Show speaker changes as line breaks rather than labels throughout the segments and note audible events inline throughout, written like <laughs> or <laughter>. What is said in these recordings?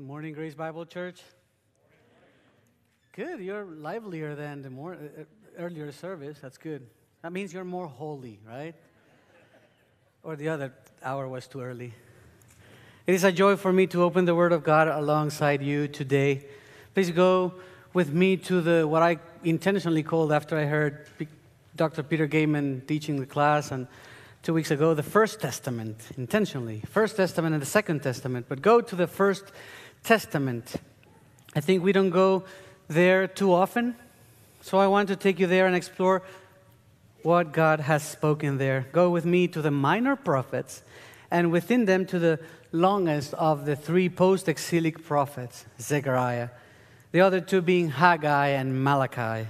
Morning, Grace Bible Church. Good. You're livelier than the more uh, uh, earlier service. That's good. That means you're more holy, right? Or the other hour was too early. It is a joy for me to open the Word of God alongside you today. Please go with me to the what I intentionally called after I heard Dr. Peter Gaiman teaching the class and two weeks ago the First Testament intentionally, First Testament and the Second Testament. But go to the First Testament. I think we don't go there too often, so I want to take you there and explore what God has spoken there. Go with me to the minor prophets, and within them to the longest of the three post exilic prophets, Zechariah, the other two being Haggai and Malachi.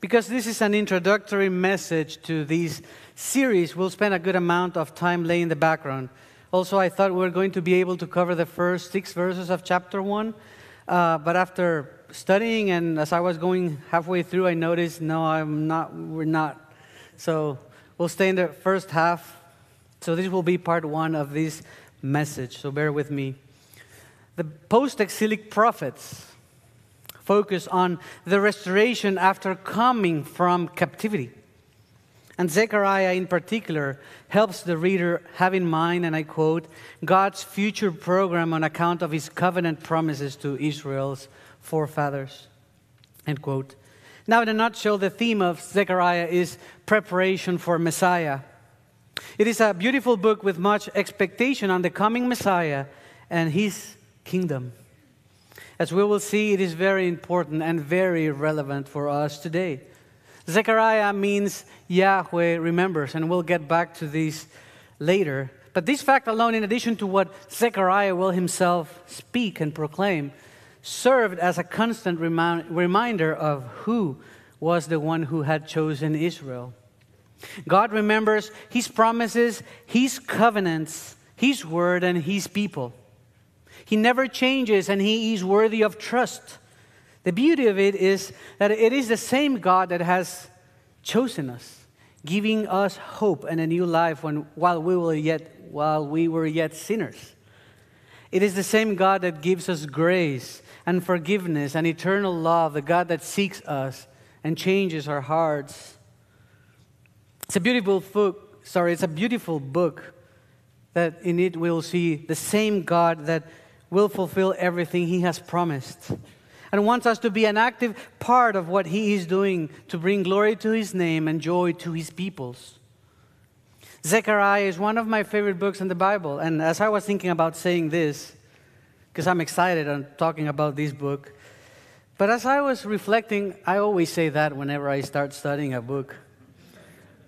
Because this is an introductory message to these series, we'll spend a good amount of time laying the background. Also, I thought we were going to be able to cover the first six verses of chapter one, uh, but after studying and as I was going halfway through, I noticed no, I'm not. We're not. So we'll stay in the first half. So this will be part one of this message. So bear with me. The post-exilic prophets focus on the restoration after coming from captivity. And Zechariah, in particular, helps the reader have in mind, and I quote, God's future program on account of his covenant promises to Israel's forefathers. End quote. Now, in a nutshell, the theme of Zechariah is preparation for Messiah. It is a beautiful book with much expectation on the coming Messiah and his kingdom. As we will see, it is very important and very relevant for us today. Zechariah means Yahweh remembers, and we'll get back to this later. But this fact alone, in addition to what Zechariah will himself speak and proclaim, served as a constant remi- reminder of who was the one who had chosen Israel. God remembers his promises, his covenants, his word, and his people. He never changes, and he is worthy of trust. The beauty of it is that it is the same God that has chosen us, giving us hope and a new life when, while, we were yet, while we were yet sinners. It is the same God that gives us grace and forgiveness and eternal love, the God that seeks us and changes our hearts. It's a beautiful book, sorry, it's a beautiful book that in it we'll see the same God that will fulfill everything he has promised and wants us to be an active part of what He is doing to bring glory to His name and joy to His peoples. Zechariah is one of my favorite books in the Bible. And as I was thinking about saying this, because I'm excited on talking about this book, but as I was reflecting, I always say that whenever I start studying a book.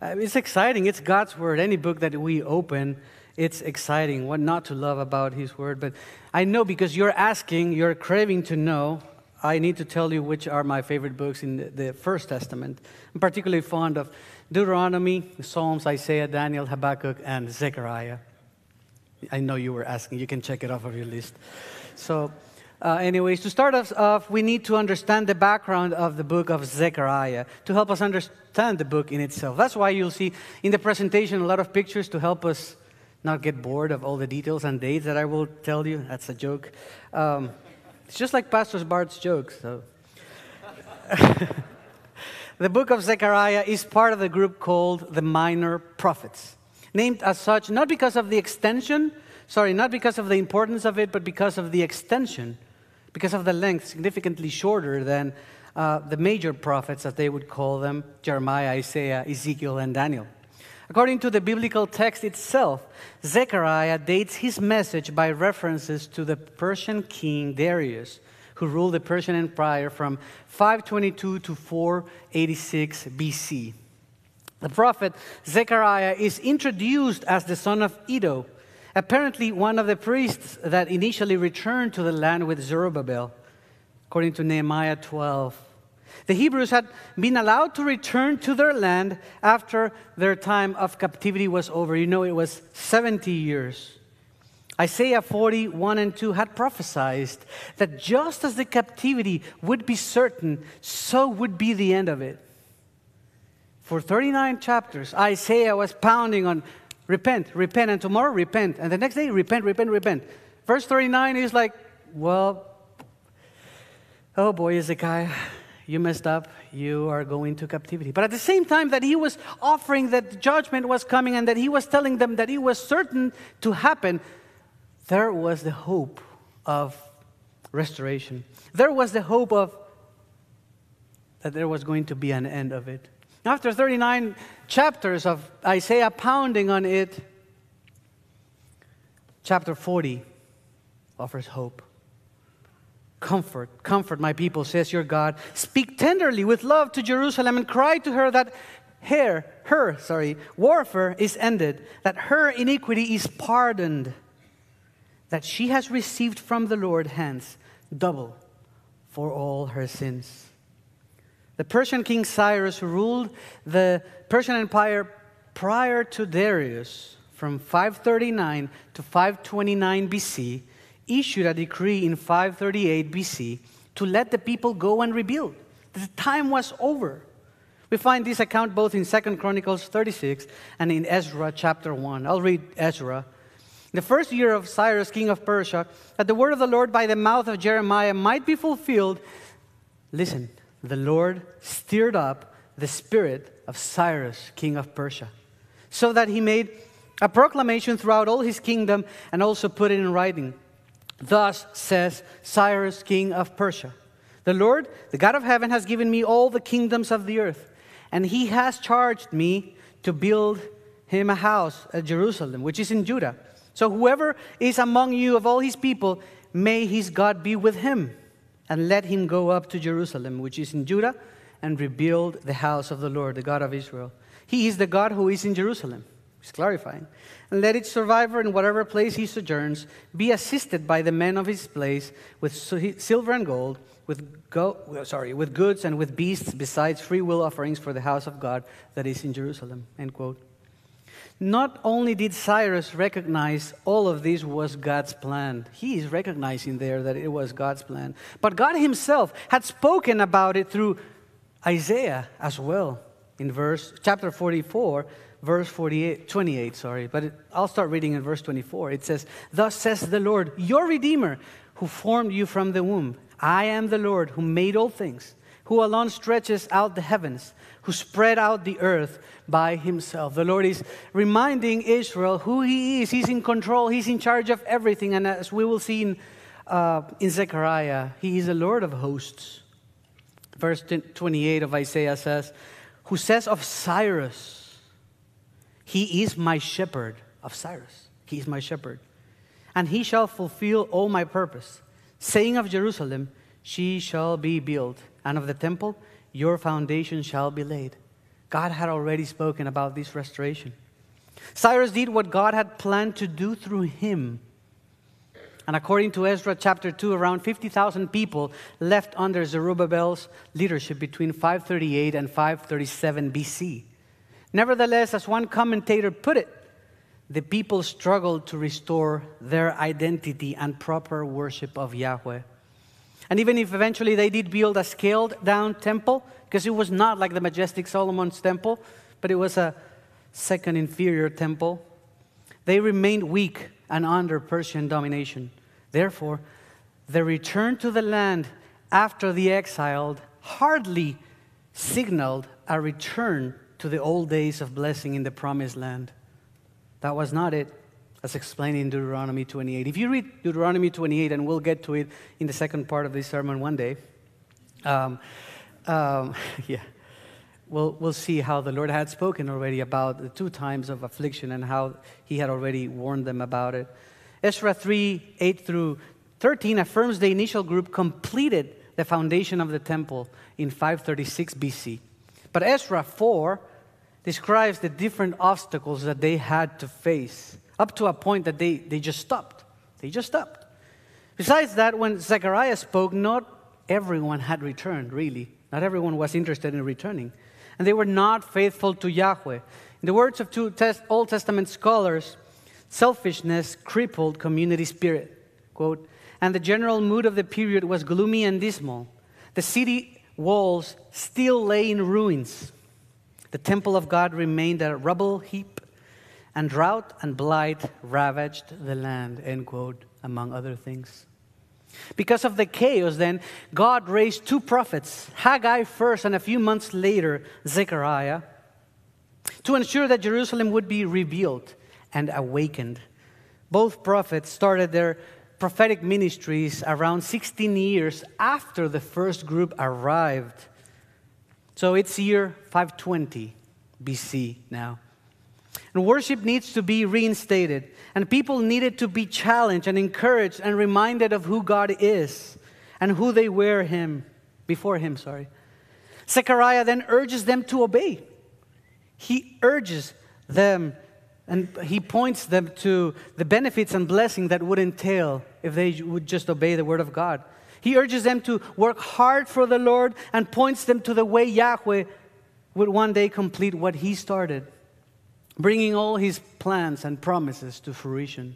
Uh, it's exciting. It's God's Word. Any book that we open, it's exciting. What not to love about His Word. But I know because you're asking, you're craving to know, I need to tell you which are my favorite books in the, the First Testament. I'm particularly fond of Deuteronomy, Psalms, Isaiah, Daniel, Habakkuk, and Zechariah. I know you were asking. You can check it off of your list. So, uh, anyways, to start us off, we need to understand the background of the book of Zechariah to help us understand the book in itself. That's why you'll see in the presentation a lot of pictures to help us not get bored of all the details and dates that I will tell you. That's a joke. Um, it's just like Pastor Bart's jokes. So. <laughs> the book of Zechariah is part of the group called the Minor Prophets, named as such not because of the extension, sorry, not because of the importance of it, but because of the extension, because of the length, significantly shorter than uh, the major prophets, as they would call them Jeremiah, Isaiah, Ezekiel, and Daniel. According to the biblical text itself, Zechariah dates his message by references to the Persian king Darius, who ruled the Persian Empire from 522 to 486 BC. The prophet Zechariah is introduced as the son of Iddo, apparently one of the priests that initially returned to the land with Zerubbabel, according to Nehemiah 12. The Hebrews had been allowed to return to their land after their time of captivity was over. You know, it was 70 years. Isaiah 41 and 2 had prophesied that just as the captivity would be certain, so would be the end of it. For 39 chapters, Isaiah was pounding on repent, repent, and tomorrow repent, and the next day repent, repent, repent. Verse 39 is like, well, oh boy, Hezekiah, you messed up. You are going to captivity. But at the same time that he was offering that judgment was coming and that he was telling them that it was certain to happen, there was the hope of restoration. There was the hope of that there was going to be an end of it. After 39 chapters of Isaiah pounding on it, chapter 40 offers hope. Comfort, comfort my people, says your God. Speak tenderly with love to Jerusalem and cry to her that her, her, sorry, warfare is ended, that her iniquity is pardoned, that she has received from the Lord hands double for all her sins. The Persian king Cyrus, who ruled the Persian Empire prior to Darius from 539 to 529 BC, issued a decree in 538 BC to let the people go and rebuild. The time was over. We find this account both in 2 Chronicles 36 and in Ezra chapter 1. I'll read Ezra. The first year of Cyrus, king of Persia, that the word of the Lord by the mouth of Jeremiah might be fulfilled, listen, the Lord stirred up the spirit of Cyrus, king of Persia, so that he made a proclamation throughout all his kingdom and also put it in writing. Thus says Cyrus, king of Persia The Lord, the God of heaven, has given me all the kingdoms of the earth, and he has charged me to build him a house at Jerusalem, which is in Judah. So whoever is among you of all his people, may his God be with him and let him go up to Jerusalem, which is in Judah, and rebuild the house of the Lord, the God of Israel. He is the God who is in Jerusalem. He's clarifying. And let each survivor in whatever place he sojourns be assisted by the men of his place with silver and gold, with, go, sorry, with goods and with beasts, besides free will offerings for the house of God that is in Jerusalem. End quote. Not only did Cyrus recognize all of this was God's plan, he is recognizing there that it was God's plan, but God himself had spoken about it through Isaiah as well in verse chapter 44 verse 48 28 sorry but it, I'll start reading in verse 24 it says thus says the Lord your redeemer who formed you from the womb I am the Lord who made all things who alone stretches out the heavens who spread out the earth by himself. The Lord is reminding Israel who he is. He's in control, he's in charge of everything. And as we will see in, uh, in Zechariah, he is the Lord of hosts. Verse 28 of Isaiah says, Who says of Cyrus, He is my shepherd, of Cyrus. He is my shepherd. And he shall fulfill all my purpose. Saying of Jerusalem, She shall be built, and of the temple, Your foundation shall be laid. God had already spoken about this restoration. Cyrus did what God had planned to do through him. And according to Ezra chapter 2, around 50,000 people left under Zerubbabel's leadership between 538 and 537 BC. Nevertheless, as one commentator put it, the people struggled to restore their identity and proper worship of Yahweh. And even if eventually they did build a scaled down temple, because it was not like the majestic Solomon's temple, but it was a second inferior temple. They remained weak and under Persian domination. Therefore, the return to the land after the exiled hardly signaled a return to the old days of blessing in the promised land. That was not it, as explained in Deuteronomy 28. If you read Deuteronomy 28, and we'll get to it in the second part of this sermon one day, um, um, <laughs> yeah. We'll, we'll see how the Lord had spoken already about the two times of affliction and how he had already warned them about it. Ezra 3 8 through 13 affirms the initial group completed the foundation of the temple in 536 BC. But Ezra 4 describes the different obstacles that they had to face, up to a point that they, they just stopped. They just stopped. Besides that, when Zechariah spoke, not everyone had returned, really. Not everyone was interested in returning. And they were not faithful to Yahweh. In the words of two Old Testament scholars, selfishness crippled community spirit. Quote, and the general mood of the period was gloomy and dismal. The city walls still lay in ruins. The temple of God remained a rubble heap, and drought and blight ravaged the land, end quote, among other things. Because of the chaos, then, God raised two prophets, Haggai first, and a few months later, Zechariah, to ensure that Jerusalem would be rebuilt and awakened. Both prophets started their prophetic ministries around 16 years after the first group arrived. So it's year 520 BC now. And worship needs to be reinstated, and people needed to be challenged and encouraged and reminded of who God is and who they were him before him, sorry. Zechariah then urges them to obey. He urges them and he points them to the benefits and blessing that would entail if they would just obey the word of God. He urges them to work hard for the Lord and points them to the way Yahweh would one day complete what he started, bringing all his plans and promises to fruition.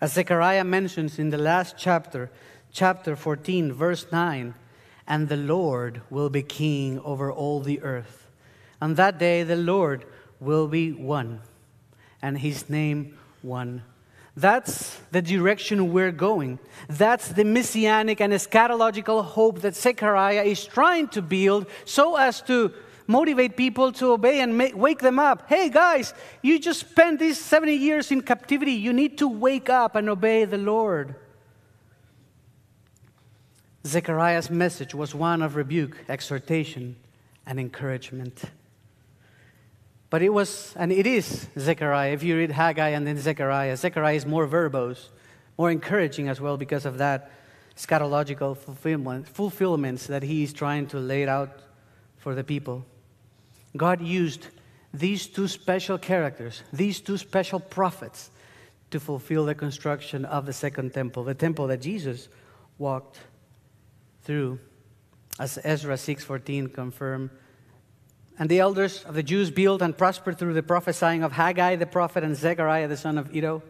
As Zechariah mentions in the last chapter, chapter 14, verse 9, and the Lord will be king over all the earth. On that day, the Lord will be one and his name one. That's the direction we're going. That's the messianic and eschatological hope that Zechariah is trying to build so as to motivate people to obey and make, wake them up. Hey, guys, you just spent these 70 years in captivity. You need to wake up and obey the Lord. Zechariah's message was one of rebuke, exhortation, and encouragement. But it was, and it is Zechariah. If you read Haggai and then Zechariah, Zechariah is more verbose, more encouraging as well because of that eschatological fulfillment, fulfillments that he is trying to lay out for the people. God used these two special characters, these two special prophets, to fulfill the construction of the second temple, the temple that Jesus walked through. As Ezra 6:14 confirmed and the elders of the Jews built and prospered through the prophesying of Haggai the prophet and Zechariah the son of Iddo.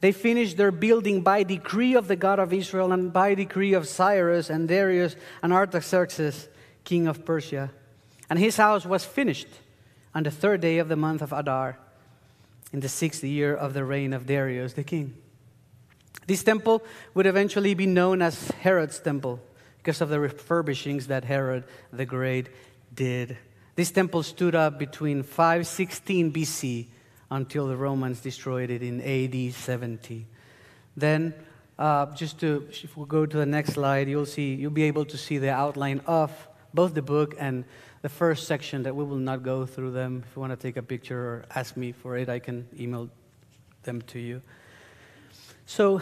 They finished their building by decree of the God of Israel and by decree of Cyrus and Darius and Artaxerxes, king of Persia. And his house was finished on the third day of the month of Adar, in the sixth year of the reign of Darius the king. This temple would eventually be known as Herod's temple because of the refurbishings that Herod the Great did this temple stood up between 516 BC until the Romans destroyed it in AD 70. Then, uh, just to, if we go to the next slide, you'll see, you'll be able to see the outline of both the book and the first section that we will not go through them. If you want to take a picture or ask me for it, I can email them to you. So,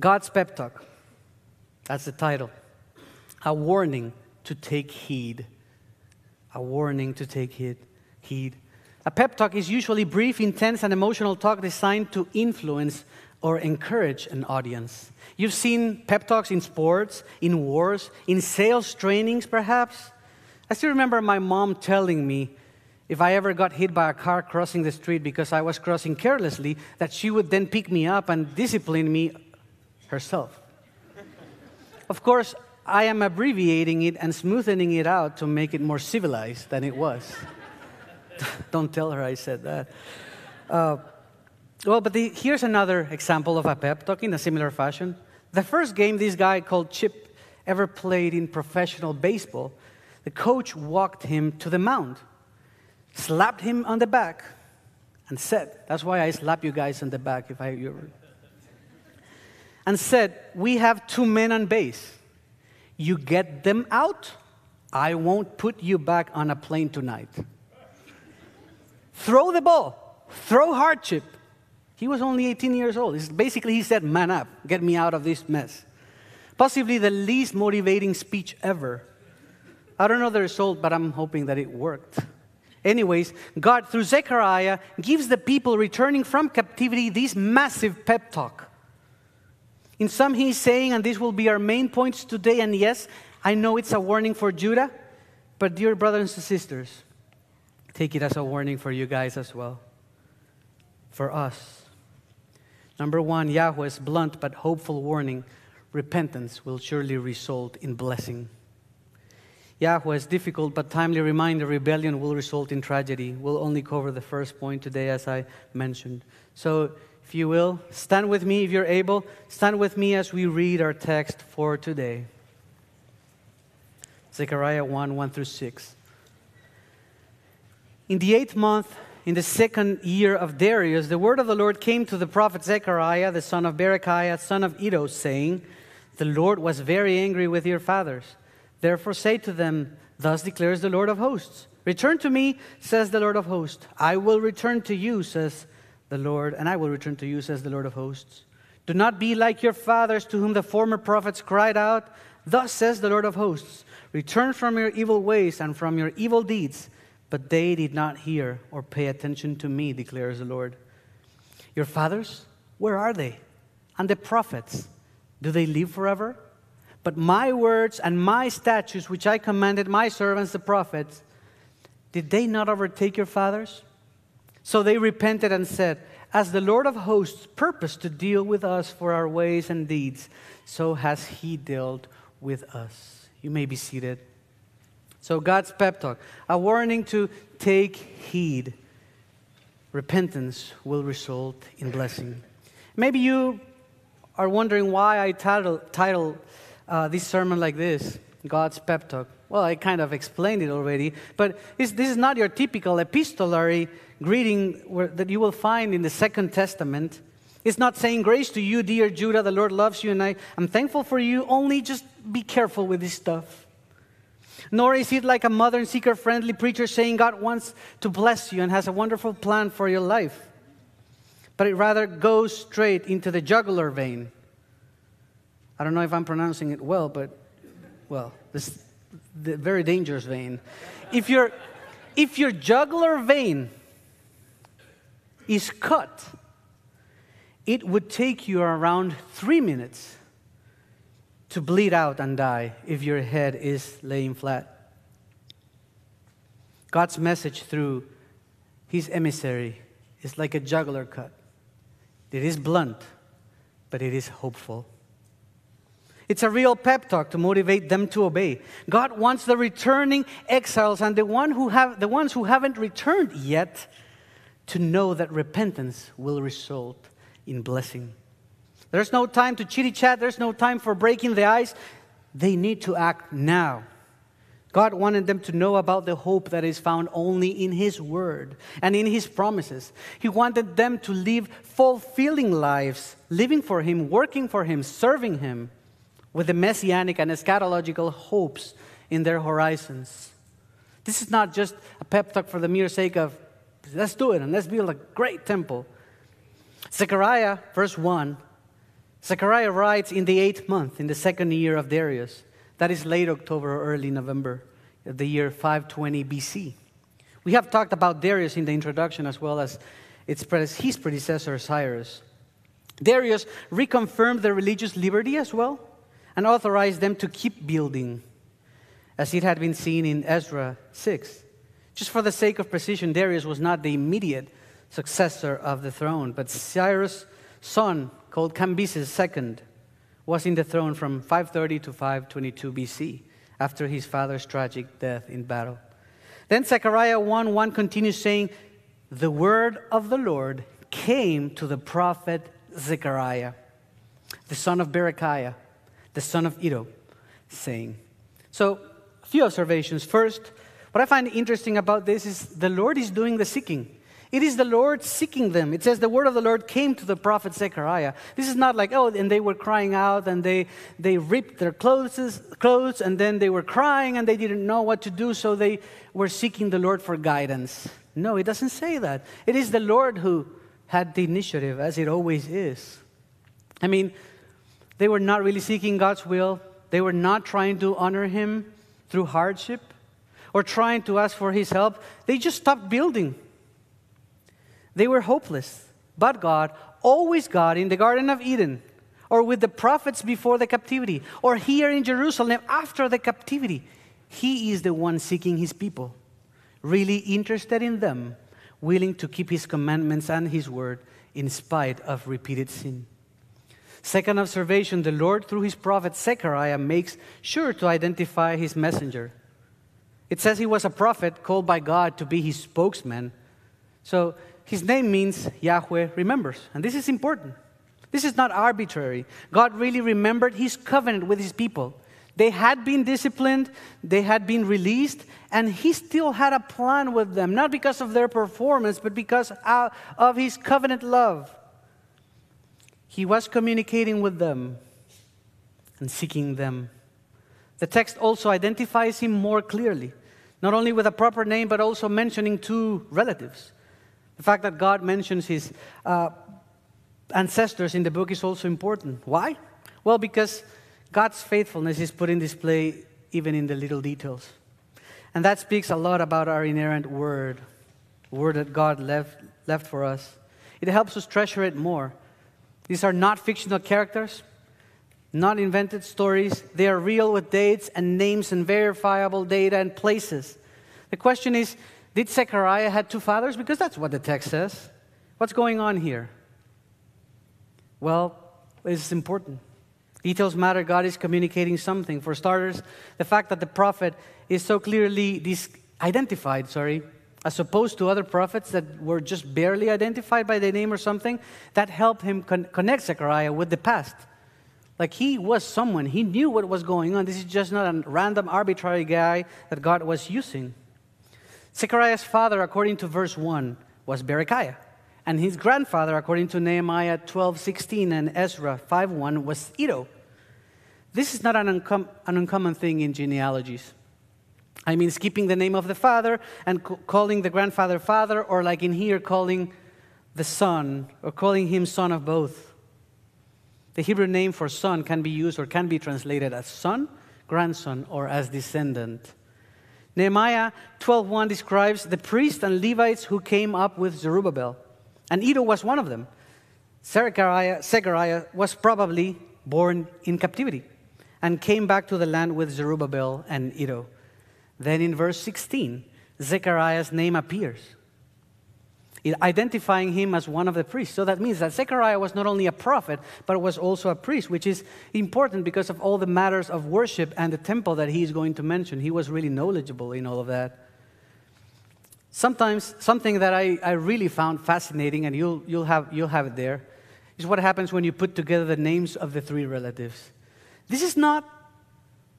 God's pep talk. That's the title. A warning to take heed a warning to take heed. A pep talk is usually brief, intense, and emotional talk designed to influence or encourage an audience. You've seen pep talks in sports, in wars, in sales trainings, perhaps. I still remember my mom telling me if I ever got hit by a car crossing the street because I was crossing carelessly, that she would then pick me up and discipline me herself. of course, I am abbreviating it and smoothing it out to make it more civilized than it was. <laughs> Don't tell her I said that. Uh, well, but the, here's another example of a pep talk in a similar fashion. The first game this guy called Chip ever played in professional baseball, the coach walked him to the mound, slapped him on the back, and said, That's why I slap you guys on the back if I. You're... And said, We have two men on base. You get them out, I won't put you back on a plane tonight. Throw the ball, throw hard, Chip. He was only 18 years old. Basically, he said, Man up, get me out of this mess. Possibly the least motivating speech ever. I don't know the result, but I'm hoping that it worked. Anyways, God, through Zechariah, gives the people returning from captivity this massive pep talk. In sum, he's saying, and this will be our main points today, and yes, I know it's a warning for Judah, but dear brothers and sisters, take it as a warning for you guys as well. For us. Number one, Yahweh's blunt but hopeful warning repentance will surely result in blessing. Yahweh's difficult but timely reminder rebellion will result in tragedy. We'll only cover the first point today, as I mentioned. So if you will, stand with me if you're able. Stand with me as we read our text for today. Zechariah 1 1 through 6. In the eighth month, in the second year of Darius, the word of the Lord came to the prophet Zechariah, the son of Berechiah, son of Iddo, saying, The Lord was very angry with your fathers. Therefore say to them, Thus declares the Lord of hosts Return to me, says the Lord of hosts. I will return to you, says the Lord, and I will return to you, says the Lord of hosts. Do not be like your fathers to whom the former prophets cried out, Thus says the Lord of hosts Return from your evil ways and from your evil deeds. But they did not hear or pay attention to me, declares the Lord. Your fathers, where are they? And the prophets, do they live forever? But my words and my statutes, which I commanded my servants, the prophets, did they not overtake your fathers? So they repented and said, As the Lord of hosts purposed to deal with us for our ways and deeds, so has he dealt with us. You may be seated. So, God's pep talk, a warning to take heed. Repentance will result in blessing. Maybe you are wondering why I title, title uh, this sermon like this God's pep talk. Well, I kind of explained it already, but this is not your typical epistolary greeting that you will find in the Second Testament. It's not saying, Grace to you, dear Judah, the Lord loves you, and I, I'm thankful for you, only just be careful with this stuff. Nor is it like a modern seeker friendly preacher saying God wants to bless you and has a wonderful plan for your life. But it rather goes straight into the jugular vein. I don't know if I'm pronouncing it well, but, well, this the very dangerous vein. If your, if your jugular vein is cut, it would take you around three minutes to bleed out and die if your head is laying flat. God's message through his emissary is like a jugular cut. It is blunt, but it is hopeful. It's a real pep talk to motivate them to obey. God wants the returning exiles and the, one who have, the ones who haven't returned yet to know that repentance will result in blessing. There's no time to chitty chat, there's no time for breaking the ice. They need to act now. God wanted them to know about the hope that is found only in His Word and in His promises. He wanted them to live fulfilling lives, living for Him, working for Him, serving Him with the messianic and eschatological hopes in their horizons. This is not just a pep talk for the mere sake of, let's do it and let's build a great temple. Zechariah, verse 1, Zechariah writes in the eighth month, in the second year of Darius. That is late October or early November, of the year 520 BC. We have talked about Darius in the introduction as well as its, his predecessor, Cyrus. Darius reconfirmed the religious liberty as well and authorized them to keep building, as it had been seen in Ezra 6. Just for the sake of precision, Darius was not the immediate successor of the throne, but Cyrus' son, called Cambyses II, was in the throne from 530 to 522 BC, after his father's tragic death in battle. Then Zechariah 1 1 continues saying, The word of the Lord came to the prophet Zechariah, the son of Berechiah the son of Iddo, saying. So, a few observations. First, what I find interesting about this is the Lord is doing the seeking. It is the Lord seeking them. It says the word of the Lord came to the prophet Zechariah. This is not like, oh, and they were crying out and they, they ripped their clothes, clothes and then they were crying and they didn't know what to do, so they were seeking the Lord for guidance. No, it doesn't say that. It is the Lord who had the initiative, as it always is. I mean, they were not really seeking God's will. They were not trying to honor Him through hardship or trying to ask for His help. They just stopped building. They were hopeless. But God, always God, in the Garden of Eden, or with the prophets before the captivity, or here in Jerusalem after the captivity, He is the one seeking His people, really interested in them, willing to keep His commandments and His word in spite of repeated sin. Second observation the Lord, through his prophet Zechariah, makes sure to identify his messenger. It says he was a prophet called by God to be his spokesman. So his name means Yahweh remembers. And this is important. This is not arbitrary. God really remembered his covenant with his people. They had been disciplined, they had been released, and he still had a plan with them, not because of their performance, but because of his covenant love. He was communicating with them and seeking them. The text also identifies him more clearly, not only with a proper name, but also mentioning two relatives. The fact that God mentions his uh, ancestors in the book is also important. Why? Well, because God's faithfulness is put in display even in the little details. And that speaks a lot about our inerrant word, word that God left, left for us. It helps us treasure it more. These are not fictional characters, not invented stories. They are real with dates and names and verifiable data and places. The question is did Zechariah had two fathers? Because that's what the text says. What's going on here? Well, it's important. Details matter. God is communicating something. For starters, the fact that the prophet is so clearly dis- identified, sorry, as opposed to other prophets that were just barely identified by the name or something, that helped him con- connect Zechariah with the past. Like he was someone, he knew what was going on. This is just not a random, arbitrary guy that God was using. Zechariah's father, according to verse 1, was Berechiah. And his grandfather, according to Nehemiah 12:16 and Ezra 5 1, was Iddo. This is not an, uncom- an, uncommon thing in genealogies. I mean, skipping the name of the father and c- calling the grandfather father, or like in here, calling the son, or calling him son of both. The Hebrew name for son can be used or can be translated as son, grandson, or as descendant. Nehemiah 12:1 describes the priests and Levites who came up with Zerubbabel, and Iddo was one of them. Zechariah, was probably born in captivity and came back to the land with Zerubbabel and Iddo. Then in verse 16, Zechariah's name appears identifying him as one of the priests. So that means that Zechariah was not only a prophet, but was also a priest, which is important because of all the matters of worship and the temple that he is going to mention. He was really knowledgeable in all of that. Sometimes, something that I, I really found fascinating, and you'll, you'll, have, you'll have it there, is what happens when you put together the names of the three relatives. This is not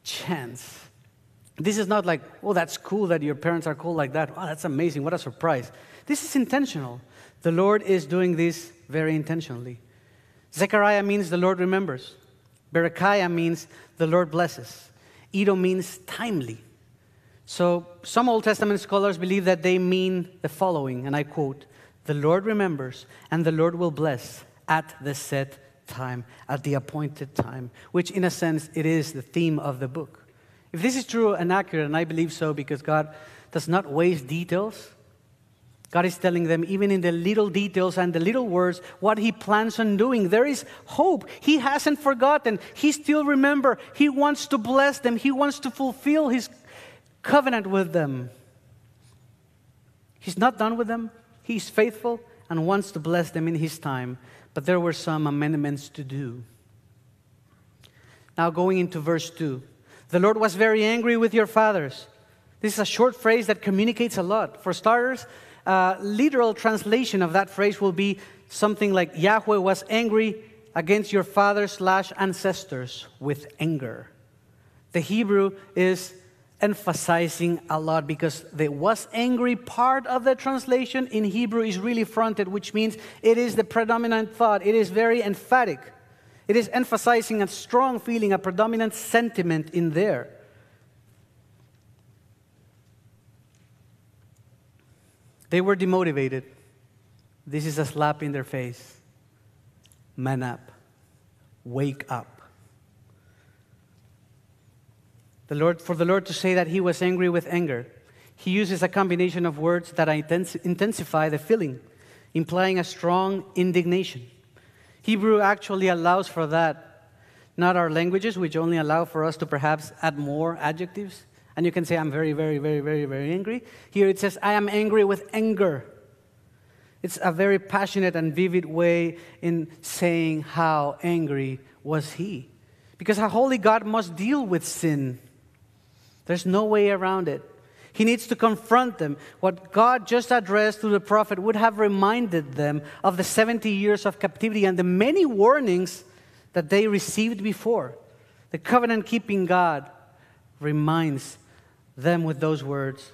chance. This is not like, oh, that's cool that your parents are cool like that. Wow, that's amazing. What a surprise. This is intentional. The Lord is doing this very intentionally. Zechariah means the Lord remembers. Berechiah means the Lord blesses. Iddo means timely. So some Old Testament scholars believe that they mean the following, and I quote The Lord remembers, and the Lord will bless at the set time, at the appointed time, which in a sense it is the theme of the book. If this is true and accurate, and I believe so because God does not waste details, God is telling them, even in the little details and the little words, what He plans on doing. There is hope. He hasn't forgotten. He still remember. He wants to bless them. He wants to fulfill His covenant with them. He's not done with them. He's faithful and wants to bless them in His time. But there were some amendments to do. Now, going into verse 2 The Lord was very angry with your fathers. This is a short phrase that communicates a lot. For starters, uh, literal translation of that phrase will be something like Yahweh was angry against your fathers slash ancestors with anger. The Hebrew is emphasizing a lot because the was angry part of the translation in Hebrew is really fronted, which means it is the predominant thought. It is very emphatic. It is emphasizing a strong feeling, a predominant sentiment in there. They were demotivated. This is a slap in their face. Man up. Wake up. The Lord, for the Lord to say that he was angry with anger, he uses a combination of words that intensify the feeling, implying a strong indignation. Hebrew actually allows for that, not our languages, which only allow for us to perhaps add more adjectives and you can say, I'm very, very, very, very, very angry. Here it says, I am angry with anger. It's a very passionate and vivid way in saying how angry was he. Because a holy God must deal with sin. There's no way around it. He needs to confront them. What God just addressed through the prophet would have reminded them of the 70 years of captivity and the many warnings that they received before. The covenant keeping God reminds them with those words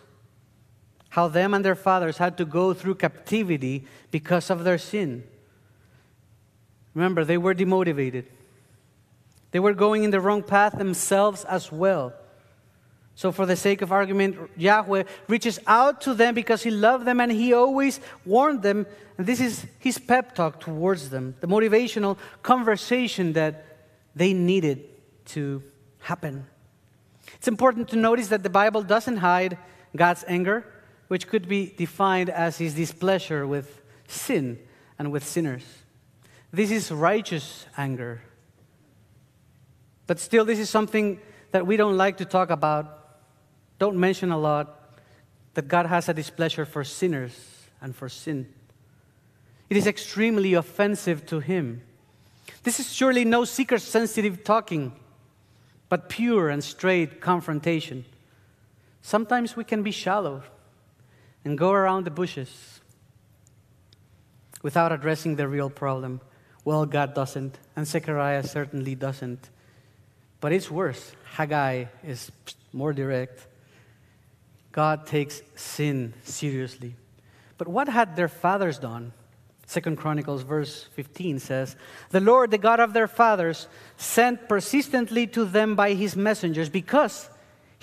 how them and their fathers had to go through captivity because of their sin. Remember, they were demotivated. They were going in the wrong path themselves as well. So, for the sake of argument, Yahweh reaches out to them because He loved them and He always warned them. And this is His pep talk towards them, the motivational conversation that they needed to happen. It's important to notice that the Bible doesn't hide God's anger, which could be defined as His displeasure with sin and with sinners. This is righteous anger. But still, this is something that we don't like to talk about don't mention a lot that God has a displeasure for sinners and for sin. It is extremely offensive to Him. This is surely no seeker sensitive talking, but pure and straight confrontation. Sometimes we can be shallow and go around the bushes without addressing the real problem. Well, God doesn't, and Zechariah certainly doesn't. But it's worse. Haggai is more direct. God takes sin seriously. But what had their fathers done? Second Chronicles verse 15 says, "The Lord, the God of their fathers, sent persistently to them by his messengers because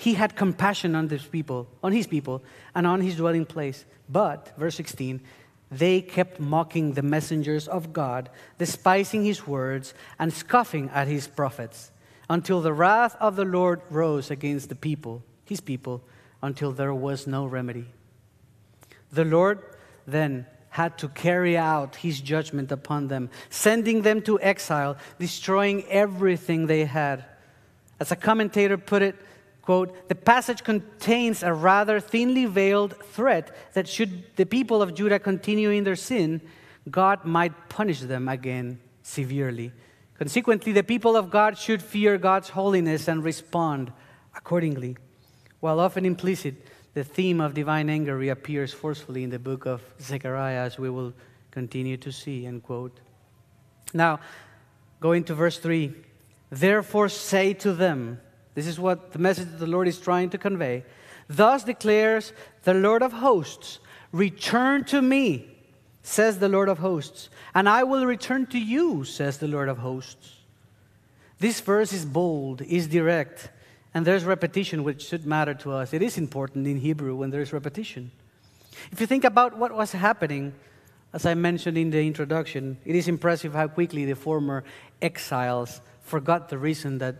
he had compassion on his people, on his people and on his dwelling place. But verse 16, they kept mocking the messengers of God, despising his words and scoffing at his prophets, until the wrath of the Lord rose against the people, his people, until there was no remedy. The Lord then had to carry out his judgment upon them, sending them to exile, destroying everything they had. As a commentator put it, quote, the passage contains a rather thinly veiled threat that should the people of Judah continue in their sin, God might punish them again severely. Consequently, the people of God should fear God's holiness and respond accordingly. While often implicit, the theme of divine anger reappears forcefully in the book of Zechariah, as we will continue to see. End quote. Now, going to verse 3 Therefore say to them, this is what the message of the Lord is trying to convey. Thus declares the Lord of hosts, Return to me, says the Lord of hosts, and I will return to you, says the Lord of hosts. This verse is bold, is direct and there's repetition, which should matter to us. It is important in Hebrew when there's repetition. If you think about what was happening, as I mentioned in the introduction, it is impressive how quickly the former exiles forgot the reason that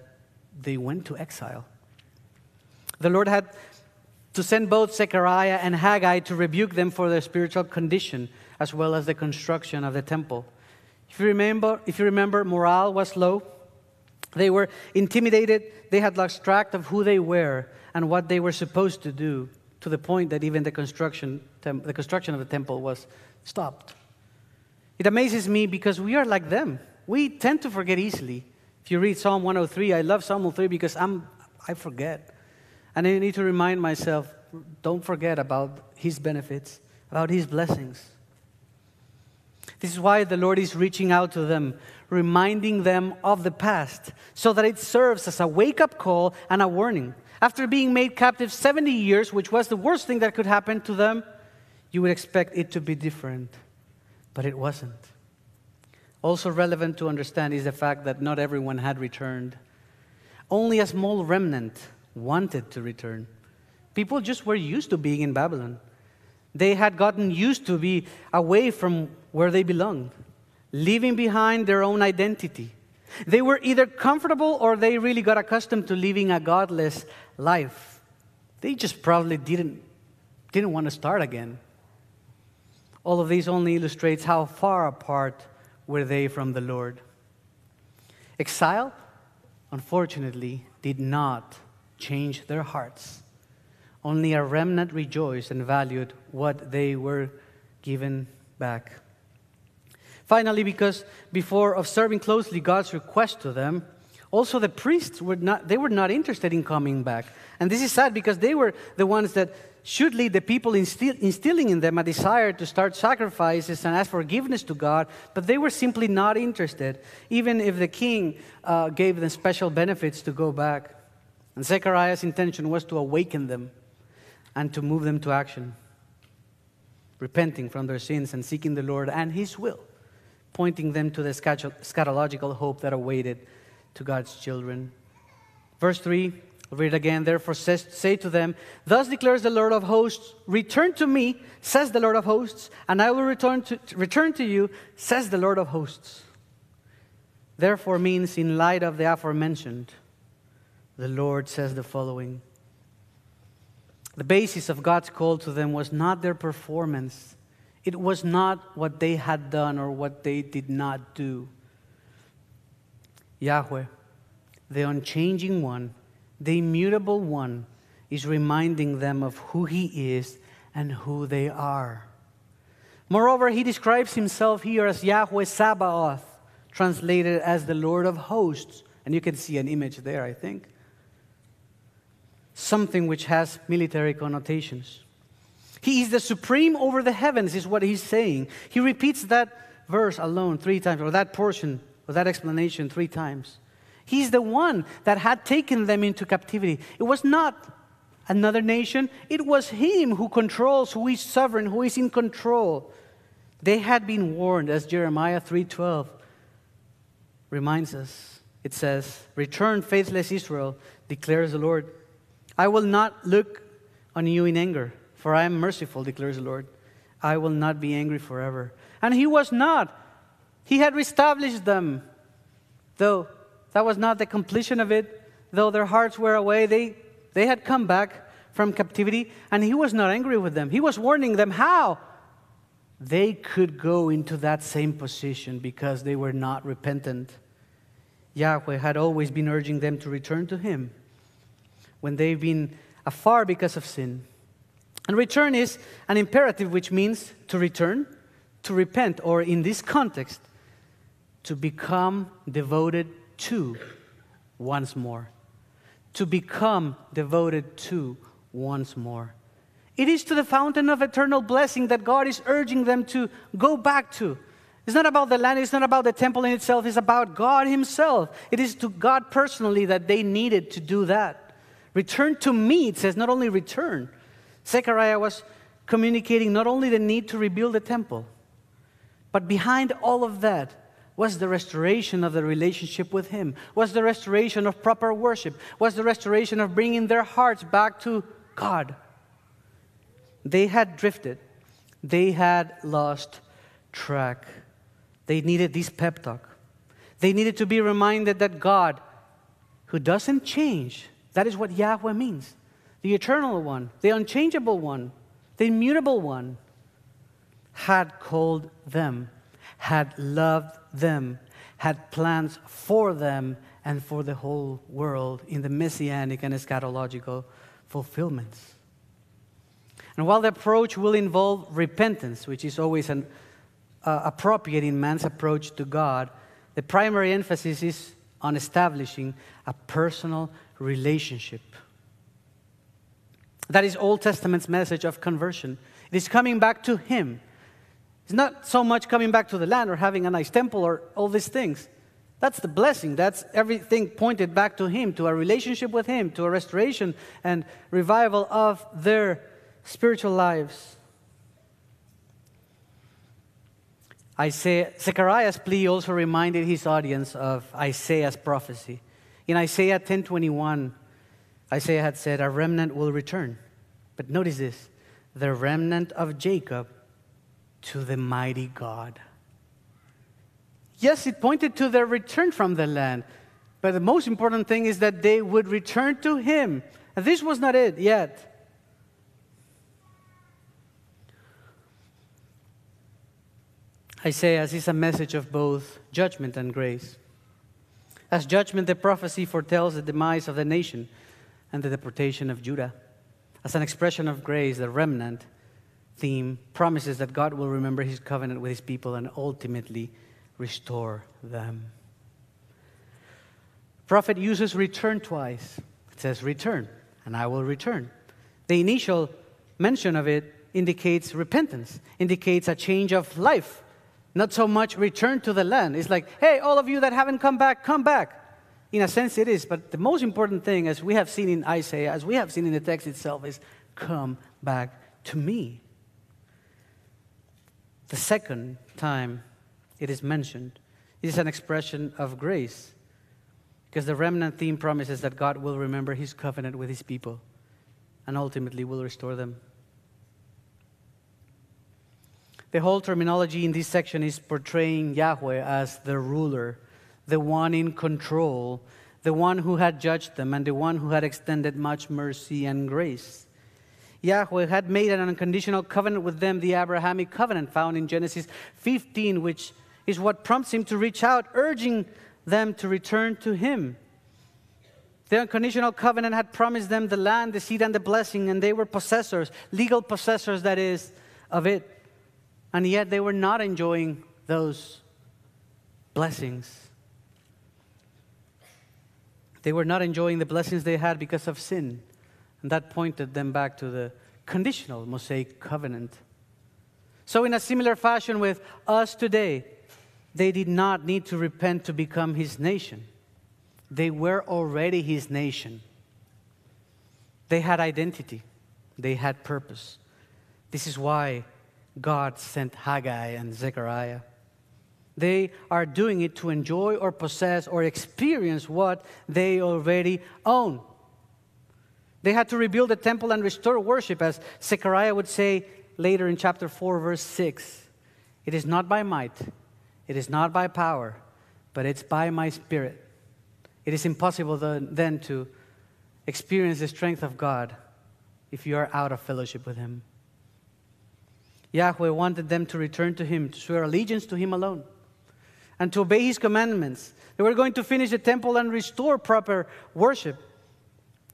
they went to exile. The Lord had to send both Zechariah and Haggai to rebuke them for their spiritual condition as well as the construction of the temple. If you remember, if you remember morale was low, they were intimidated. They had lost track of who they were and what they were supposed to do, to the point that even the construction, the construction of the temple was stopped. It amazes me because we are like them. We tend to forget easily. If you read Psalm 103, I love Psalm 103 because I'm, I forget. And I need to remind myself don't forget about His benefits, about His blessings. This is why the Lord is reaching out to them, reminding them of the past, so that it serves as a wake up call and a warning. After being made captive 70 years, which was the worst thing that could happen to them, you would expect it to be different. But it wasn't. Also, relevant to understand is the fact that not everyone had returned. Only a small remnant wanted to return. People just were used to being in Babylon. They had gotten used to be away from where they belonged leaving behind their own identity. They were either comfortable or they really got accustomed to living a godless life. They just probably didn't, didn't want to start again. All of these only illustrates how far apart were they from the Lord. Exile, unfortunately, did not change their hearts. Only a remnant rejoiced and valued what they were given back. Finally, because before observing closely God's request to them, Also, the priests were not, they were not interested in coming back. And this is sad because they were the ones that should lead the people, instill, instilling in them a desire to start sacrifices and ask forgiveness to God, but they were simply not interested, even if the king uh, gave them special benefits to go back. And Zechariah's intention was to awaken them and to move them to action, repenting from their sins and seeking the Lord and His will, pointing them to the eschatological hope that awaited to God's children. Verse 3 I'll read again. Therefore, says, say to them, Thus declares the Lord of hosts, Return to me, says the Lord of hosts, and I will return to, return to you, says the Lord of hosts. Therefore, means in light of the aforementioned, the Lord says the following The basis of God's call to them was not their performance, it was not what they had done or what they did not do. Yahweh, the unchanging one, the immutable one, is reminding them of who he is and who they are. Moreover, he describes himself here as Yahweh Sabaoth, translated as the Lord of hosts. And you can see an image there, I think. Something which has military connotations. He is the supreme over the heavens, is what he's saying. He repeats that verse alone three times, or that portion, or that explanation three times. He's the one that had taken them into captivity. It was not another nation, it was Him who controls, who is sovereign, who is in control. They had been warned, as Jeremiah 3:12 reminds us. It says, Return, faithless Israel, declares the Lord. I will not look on you in anger, for I am merciful, declares the Lord. I will not be angry forever. And he was not. He had reestablished them. Though that was not the completion of it, though their hearts were away, they, they had come back from captivity, and he was not angry with them. He was warning them how they could go into that same position because they were not repentant. Yahweh had always been urging them to return to him when they've been afar because of sin. And return is an imperative, which means to return, to repent, or in this context, to become devoted to once more. To become devoted to once more. It is to the fountain of eternal blessing that God is urging them to go back to. It's not about the land, it's not about the temple in itself, it's about God Himself. It is to God personally that they needed to do that. Return to me, it says, not only return. Zechariah was communicating not only the need to rebuild the temple, but behind all of that was the restoration of the relationship with Him, was the restoration of proper worship, was the restoration of bringing their hearts back to God. They had drifted, they had lost track. They needed this pep talk. They needed to be reminded that God, who doesn't change, that is what Yahweh means the eternal one, the unchangeable one, the immutable one, had called them, had loved them, had plans for them and for the whole world in the messianic and eschatological fulfillments. And while the approach will involve repentance, which is always an, uh, appropriate in man's approach to God, the primary emphasis is on establishing a personal relationship. That is Old Testament's message of conversion. It is coming back to Him it's not so much coming back to the land or having a nice temple or all these things. That's the blessing. That's everything pointed back to Him, to a relationship with Him, to a restoration and revival of their spiritual lives. Isaiah, Zechariah's plea also reminded his audience of Isaiah's prophecy. In Isaiah 10:21, Isaiah had said, "A remnant will return." But notice this: the remnant of Jacob to the mighty God. Yes, it pointed to their return from the land, but the most important thing is that they would return to Him. And this was not it yet. Isaiah is a message of both judgment and grace. As judgment, the prophecy foretells the demise of the nation and the deportation of Judah. As an expression of grace, the remnant theme promises that God will remember his covenant with his people and ultimately restore them. prophet uses return twice. It says, Return, and I will return. The initial mention of it indicates repentance, indicates a change of life, not so much return to the land. It's like, hey, all of you that haven't come back, come back. In a sense, it is, but the most important thing, as we have seen in Isaiah, as we have seen in the text itself, is come back to me. The second time it is mentioned, it is an expression of grace. Because the remnant theme promises that God will remember his covenant with his people and ultimately will restore them. The whole terminology in this section is portraying Yahweh as the ruler, the one in control, the one who had judged them, and the one who had extended much mercy and grace. Yahweh had made an unconditional covenant with them, the Abrahamic covenant found in Genesis 15, which is what prompts him to reach out, urging them to return to him. The unconditional covenant had promised them the land, the seed, and the blessing, and they were possessors, legal possessors, that is, of it. And yet they were not enjoying those blessings. They were not enjoying the blessings they had because of sin. And that pointed them back to the conditional Mosaic covenant. So, in a similar fashion with us today, they did not need to repent to become his nation. They were already his nation. They had identity, they had purpose. This is why God sent Haggai and Zechariah. They are doing it to enjoy or possess or experience what they already own. They had to rebuild the temple and restore worship, as Zechariah would say later in chapter 4, verse 6. It is not by might, it is not by power, but it's by my spirit. It is impossible then to experience the strength of God if you are out of fellowship with Him. Yahweh wanted them to return to Him, to swear allegiance to Him alone, and to obey His commandments. They were going to finish the temple and restore proper worship.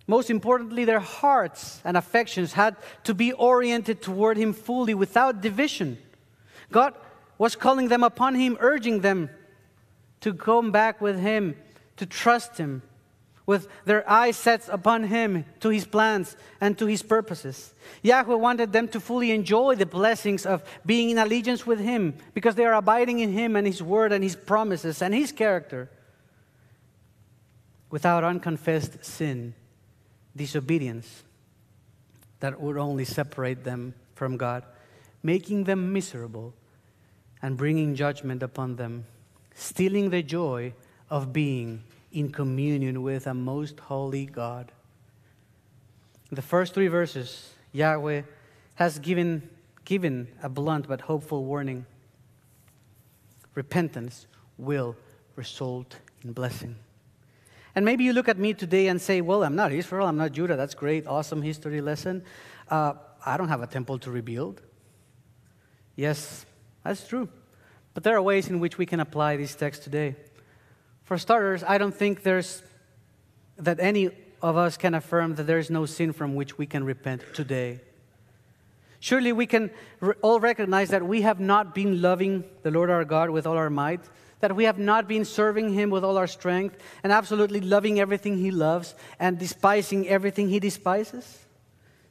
Most importantly, their hearts and affections had to be oriented toward Him fully without division. God was calling them upon Him, urging them to come back with Him, to trust Him, with their eyes set upon Him, to His plans and to His purposes. Yahweh wanted them to fully enjoy the blessings of being in allegiance with Him because they are abiding in Him and His Word and His promises and His character without unconfessed sin, disobedience that would only separate them from God, making them miserable and bringing judgment upon them, stealing the joy of being in communion with a most holy God. The first three verses, Yahweh has given, given a blunt but hopeful warning. Repentance will result in blessing. And maybe you look at me today and say, Well, I'm not Israel, I'm not Judah. That's great, awesome history lesson. Uh, I don't have a temple to rebuild. Yes, that's true. But there are ways in which we can apply these texts today. For starters, I don't think there's that any of us can affirm that there is no sin from which we can repent today. Surely we can all recognize that we have not been loving the Lord our God with all our might, that we have not been serving Him with all our strength, and absolutely loving everything He loves and despising everything He despises.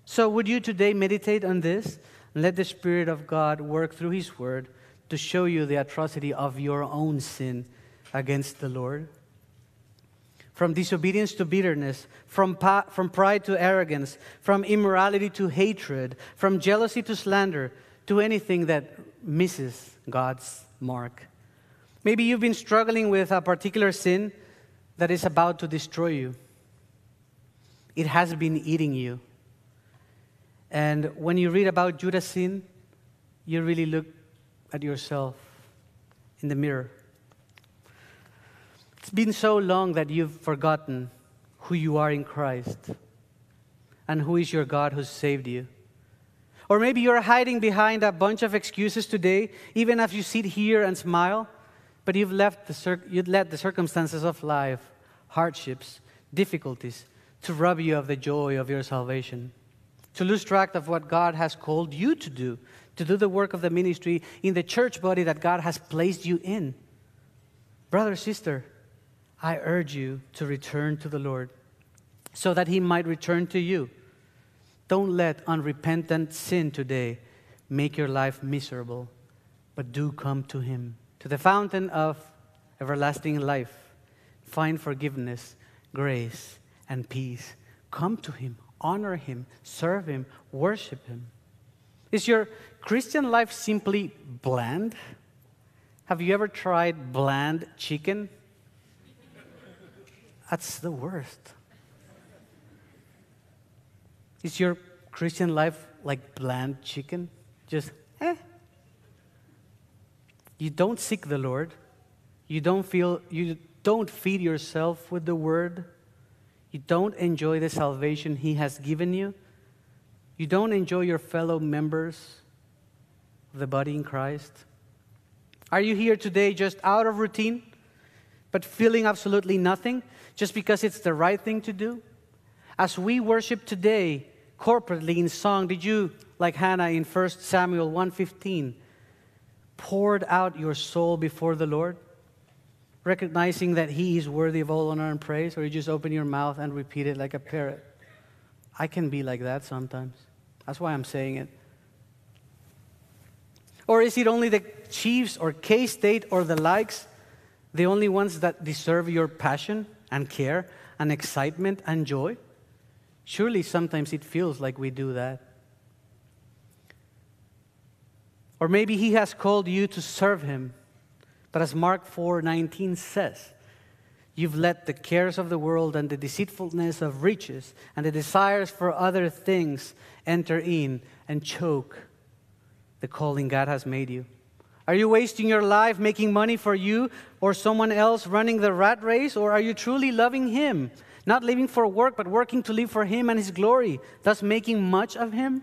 So, would you today meditate on this and let the Spirit of God work through His Word to show you the atrocity of your own sin against the Lord. From disobedience to bitterness, from, from pride to arrogance, from immorality to hatred, from jealousy to slander, to anything that misses God's mark. Maybe you've been struggling with a particular sin that is about to destroy you. It has been eating you. And when you read about Judah's sin, you really look at yourself in the mirror. It's been so long that you've forgotten who you are in Christ and who is your God who saved you. Or maybe you're hiding behind a bunch of excuses today, even as you sit here and smile, but you've, left the cir- you've let the circumstances of life, hardships, difficulties, to rob you of the joy of your salvation, to lose track of what God has called you to do, to do the work of the ministry in the church body that God has placed you in. Brother, sister, I urge you to return to the Lord so that he might return to you. Don't let unrepentant sin today make your life miserable, but do come to him, to the fountain of everlasting life. Find forgiveness, grace, and peace. Come to him, honor him, serve him, worship him. Is your Christian life simply bland? Have you ever tried bland chicken? That's the worst. Is your Christian life like bland chicken? Just, eh? You don't seek the Lord. You don't feel, you don't feed yourself with the word. You don't enjoy the salvation He has given you. You don't enjoy your fellow members of the body in Christ. Are you here today just out of routine, but feeling absolutely nothing? Just because it's the right thing to do? As we worship today corporately in song, did you, like Hannah in 1 Samuel 1:15, poured out your soul before the Lord, recognizing that He is worthy of all honor and praise, or you just open your mouth and repeat it like a parrot? I can be like that sometimes. That's why I'm saying it. Or is it only the Chiefs or K State or the likes, the only ones that deserve your passion? And care and excitement and joy? Surely sometimes it feels like we do that. Or maybe he has called you to serve him. But as Mark 4:19 says, you've let the cares of the world and the deceitfulness of riches and the desires for other things enter in and choke the calling God has made you. Are you wasting your life making money for you or someone else running the rat race? Or are you truly loving Him? Not living for work, but working to live for Him and His glory, thus making much of Him?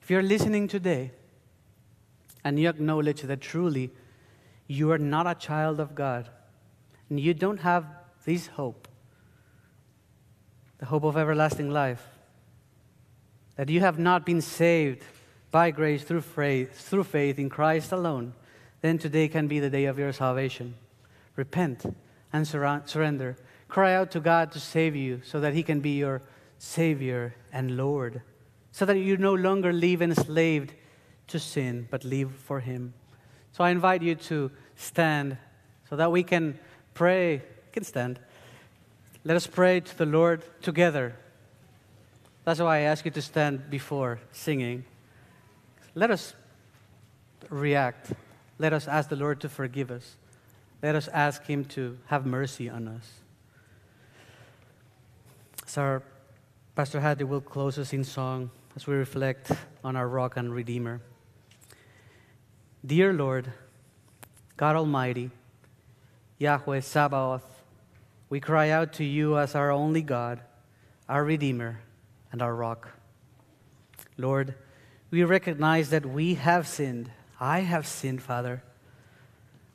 If you're listening today and you acknowledge that truly you are not a child of God and you don't have this hope, the hope of everlasting life, that you have not been saved by grace through faith, through faith in Christ alone, then today can be the day of your salvation. Repent and sur- surrender. Cry out to God to save you so that He can be your Savior and Lord, so that you no longer live enslaved to sin, but live for Him. So I invite you to stand so that we can pray. You can stand. Let us pray to the Lord together. That's why I ask you to stand before singing. Let us react. Let us ask the Lord to forgive us. Let us ask Him to have mercy on us. So, our Pastor Hattie will close us in song as we reflect on our rock and redeemer. Dear Lord, God Almighty, Yahweh Sabaoth, we cry out to you as our only God, our Redeemer, and our rock. Lord, we recognize that we have sinned. I have sinned, Father.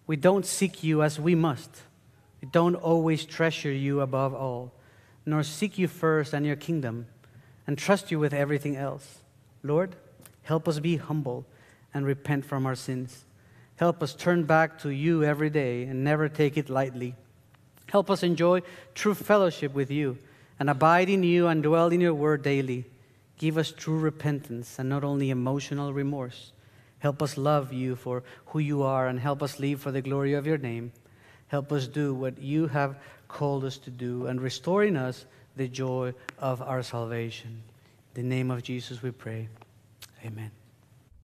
We don't seek you as we must. We don't always treasure you above all, nor seek you first and your kingdom, and trust you with everything else. Lord, help us be humble and repent from our sins. Help us turn back to you every day and never take it lightly. Help us enjoy true fellowship with you and abide in you and dwell in your word daily. Give us true repentance and not only emotional remorse. Help us love you for who you are and help us live for the glory of your name. Help us do what you have called us to do and restore in us the joy of our salvation. In the name of Jesus we pray. Amen.